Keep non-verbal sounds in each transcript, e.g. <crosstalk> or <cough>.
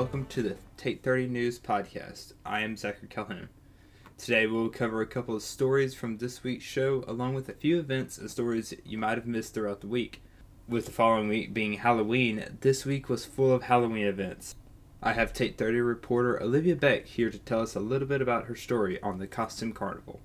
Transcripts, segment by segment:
welcome to the Take 30 News podcast. I am Zachary Calhoun. Today we'll cover a couple of stories from this week's show, along with a few events and stories you might have missed throughout the week. With the following week being Halloween, this week was full of Halloween events. I have Take 30 reporter Olivia Beck here to tell us a little bit about her story on the Costume Carnival.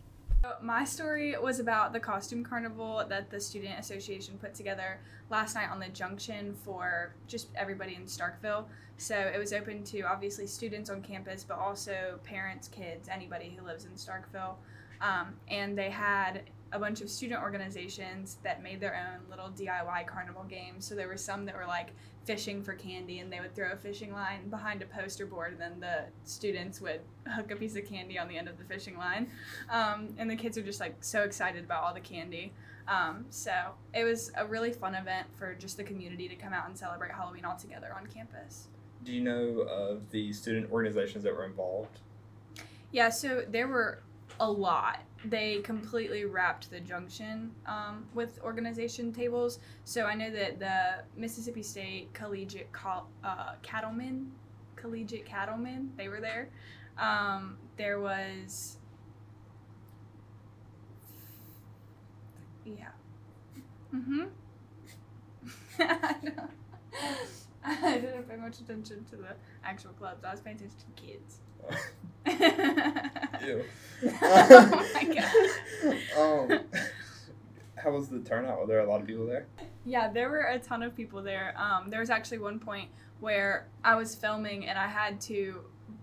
My story was about the costume carnival that the Student Association put together last night on the junction for just everybody in Starkville. So it was open to obviously students on campus, but also parents, kids, anybody who lives in Starkville. Um, and they had a bunch of student organizations that made their own little DIY carnival games. So there were some that were like fishing for candy, and they would throw a fishing line behind a poster board, and then the students would hook a piece of candy on the end of the fishing line. Um, and the kids were just like so excited about all the candy. Um, so it was a really fun event for just the community to come out and celebrate Halloween all together on campus. Do you know of the student organizations that were involved? Yeah, so there were a lot. They completely wrapped the junction um, with organization tables. So I know that the Mississippi State Collegiate Col- uh, Cattlemen, Collegiate Cattlemen, they were there. Um, there was, yeah. Mm-hmm. <laughs> I know. <laughs> I didn't pay much attention to the actual clubs. I was paying attention to the kids. <laughs> Ew. <laughs> oh my god. um, how was the turnout? Were there a lot of people there? Yeah, there were a ton of people there. Um, there was actually one point where I was filming and I had to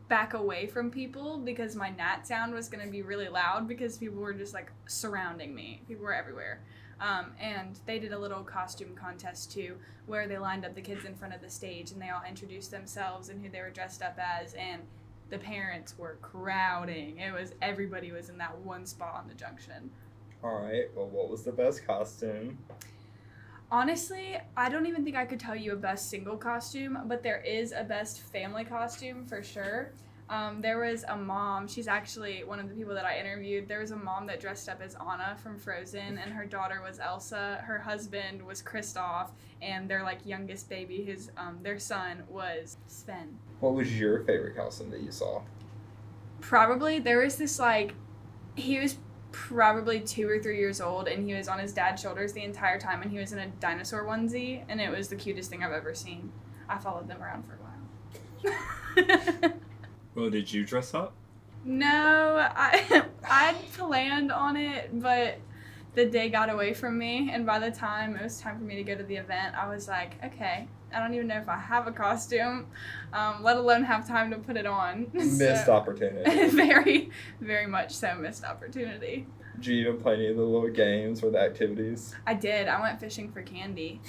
back away from people because my nat sound was going to be really loud because people were just like surrounding me. People were everywhere. Um, and they did a little costume contest too, where they lined up the kids in front of the stage and they all introduced themselves and who they were dressed up as. And the parents were crowding. It was everybody was in that one spot on the junction. All right. Well, what was the best costume? Honestly, I don't even think I could tell you a best single costume, but there is a best family costume for sure. Um, there was a mom, she's actually one of the people that I interviewed. There was a mom that dressed up as Anna from Frozen, and her daughter was Elsa. Her husband was Kristoff, and their like youngest baby, his um, their son was Sven. What was your favorite costume that you saw? Probably there was this like, he was probably two or three years old, and he was on his dad's shoulders the entire time, and he was in a dinosaur onesie, and it was the cutest thing I've ever seen. I followed them around for a while. <laughs> Well, did you dress up? no, I <laughs> I'd planned on it, but the day got away from me, and by the time it was time for me to go to the event, I was like, okay, I don't even know if I have a costume, um, let alone have time to put it on. <laughs> Missed So- opportunity. <laughs> very, very much so missed opportunity. Did you even play any of the little games or the activities? I did. I went fishing for candy.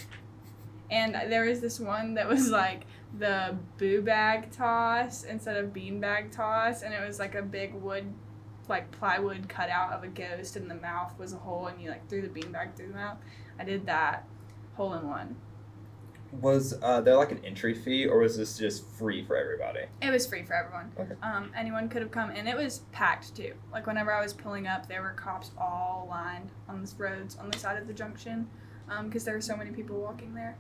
And there was this one that was like the boo bag toss instead of bean bag toss. And it was like a big wood, like plywood cutout of a ghost, and the mouth was a hole, and you like threw the bean bag through the mouth. I did that hole in one. Was uh, there like an entry fee, or was this just free for everybody? It was free for everyone. Okay. Um, anyone could have come, and it was packed too. Like whenever I was pulling up, there were cops all lined on the roads on the side of the junction, because there were so many people walking there.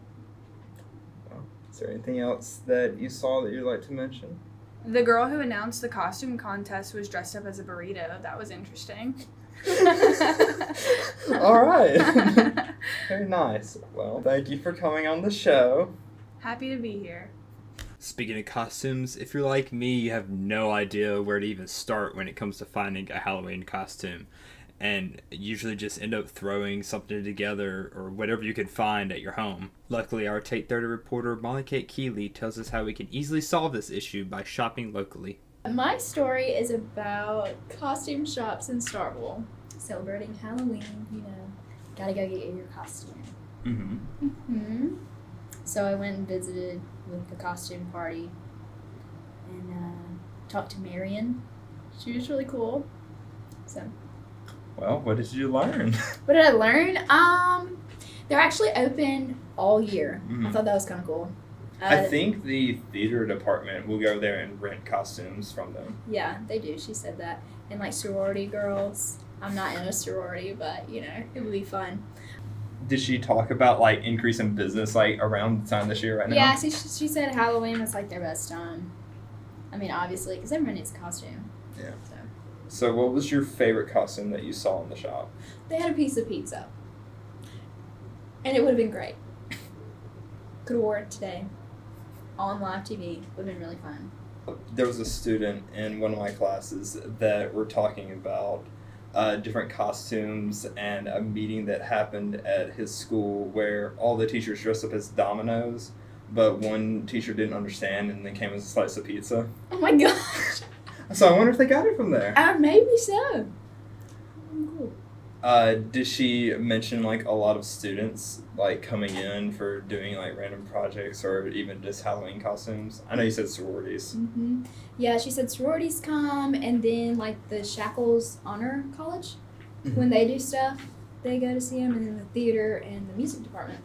Is there anything else that you saw that you'd like to mention? The girl who announced the costume contest was dressed up as a burrito. That was interesting. <laughs> All right. <laughs> Very nice. Well, thank you for coming on the show. Happy to be here. Speaking of costumes, if you're like me, you have no idea where to even start when it comes to finding a Halloween costume. And usually just end up throwing something together or whatever you can find at your home. Luckily, our Take 30 reporter Molly Kate Keeley tells us how we can easily solve this issue by shopping locally. My story is about costume shops in Starkville. Celebrating Halloween, you know, gotta go get your costume. Mm-hmm. Mm hmm So I went and visited with the costume party and uh, talked to Marion. She was really cool. So, Well, what did you learn? <laughs> what did I learn? Um, they're actually open all year. I Mhm. thought that was kind of cool. Uh, I think the theater department will go there and rent costumes from them. Yeah, they do. She said that. And like sorority girls. I'm not in a sorority, but you know, it would be fun. did she talk about like increase in business like around the time this year right now? Yeah, she, she said Halloween was like their best time. I mean, obviously, because everyone needs a costume. Yeah. So So, what was your favorite costume that you saw in the shop? they had a piece of pizza, and it would have been great. Could have wore it today on live TV. Would have been really fun. There was a student in one of my classes that were talking about uh, different costumes and a meeting that happened at his school where all the teachers dressed up as dominoes, but one teacher didn't understand and then came as a slice of pizza. Oh my <laughs> gosh! So I wonder if they got it from there. uh, maybe so. Cool. Uh, did she mention like a lot of students like coming in for doing like random projects or even just Halloween costumes? I know you said sororities. hmm Yeah, she said sororities come, and then like the Shackouls Honor College, when they do stuff, they go to see them, and then the theater and the music department.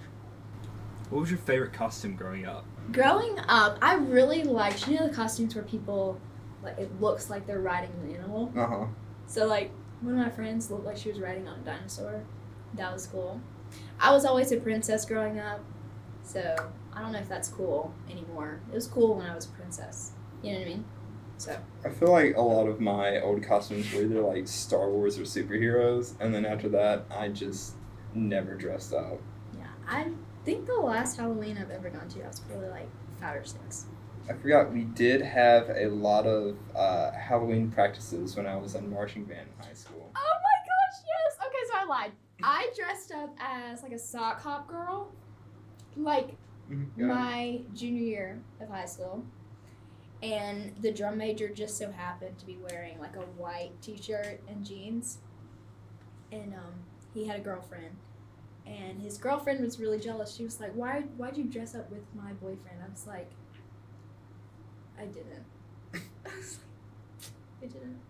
What was your favorite costume growing up? Growing up, I really liked you know the costumes where people like it looks like they're riding an animal. Uh huh. So like one of my friends looked like she was riding on a dinosaur. That was cool. I was always a princess growing up, so I don't know if that's cool anymore. It was cool when I was a princess. You know what I mean? So I feel like a lot of my old costumes were either like Star Wars or superheroes, and then after that, I just never dressed up. yeah, I think the last Halloween I've ever gone to, I was probably like five or six. I forgot we did have a lot of uh, Halloween practices when I was in marching band in high school. Oh my gosh, yes. Okay, so I lied. I dressed up as like a sock hop girl, like Yeah. my junior year of high school. And the drum major just so happened to be wearing like a white t-shirt and jeans. And um, he had a girlfriend. And his girlfriend was really jealous. She was like, "Why why'd you dress up with my boyfriend?" I was like, "I didn't." <laughs> I was like, I didn't.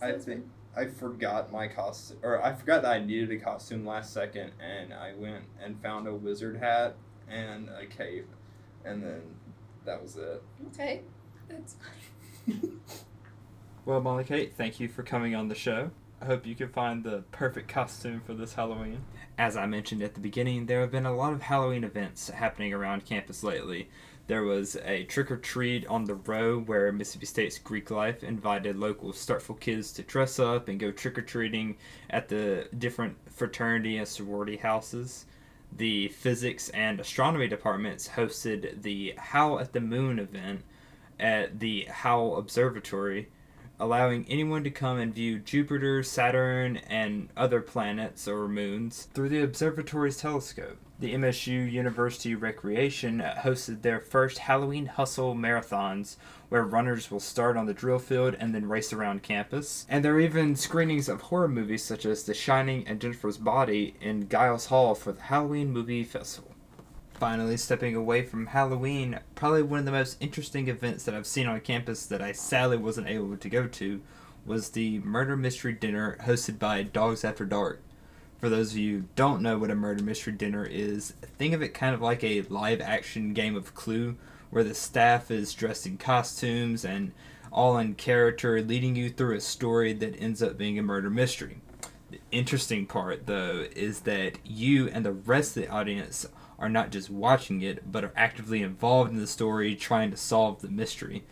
So I think fine. I forgot my costume, or I forgot that I needed a costume last second, and I went and found a wizard hat and a cape, and then that was it. Okay. That's fine. <laughs> Well, Molly Kate, thank you for coming on the show. I hope you can find the perfect costume for this Halloween. As I mentioned at the beginning, there have been a lot of Halloween events happening around campus lately. There was a trick or treat on the row where Mississippi State's Greek Life invited local Starkville kids to dress up and go trick or treating at the different fraternity and sorority houses. The physics and astronomy departments hosted the Howl at the Moon event at the Howell Observatory, allowing anyone to come and view Jupiter, Saturn, and other planets or moons through the observatory's telescope. The MSU University Recreation hosted their first Halloween Hustle marathons, where runners will start on the drill field and then race around campus. And there are even screenings of horror movies such as The Shining and Jennifer's Body in Giles Hall for the Halloween Movie Festival. Finally, stepping away from Halloween, probably one of the most interesting events that I've seen on campus that I sadly wasn't able to go to was the murder mystery dinner hosted by Dogs After Dark. For those of you who don't know what a murder mystery dinner is, think of it kind of like a live action game of Clue, where the staff is dressed in costumes and all in character, leading you through a story that ends up being a murder mystery. The interesting part, though, is that you and the rest of the audience are not just watching it, but are actively involved in the story, trying to solve the mystery.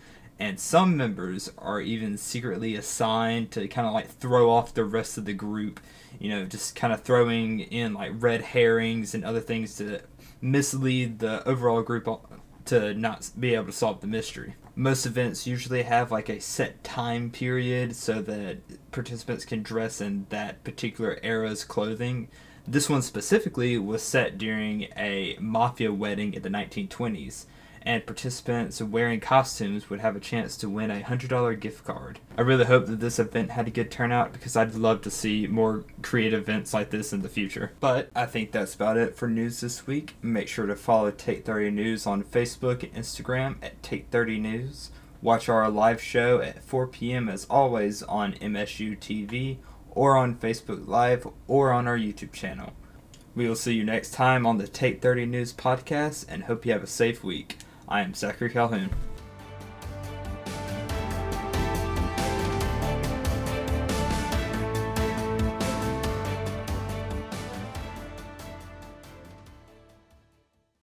And some members are even secretly assigned to kind of like throw off the rest of the group, you know, just kind of throwing in like red herrings and other things to mislead the overall group to not be able to solve the mystery. Most events usually have like a set time period so that participants can dress in that particular era's clothing. This one specifically was set during a mafia wedding in the 1920s, and participants wearing costumes would have a chance to win a $100 gift card. I really hope that this event had a good turnout because I'd love to see more creative events like this in the future. But I think that's about it for news this week. Make sure to follow Take 30 News on Facebook and Instagram at Take 30 News. Watch our live show at 4 p.m. as always on MSU TV or on Facebook Live or on our YouTube channel. We will see you next time on the Take 30 News podcast and hope you have a safe week. I am Zachary Calhoun.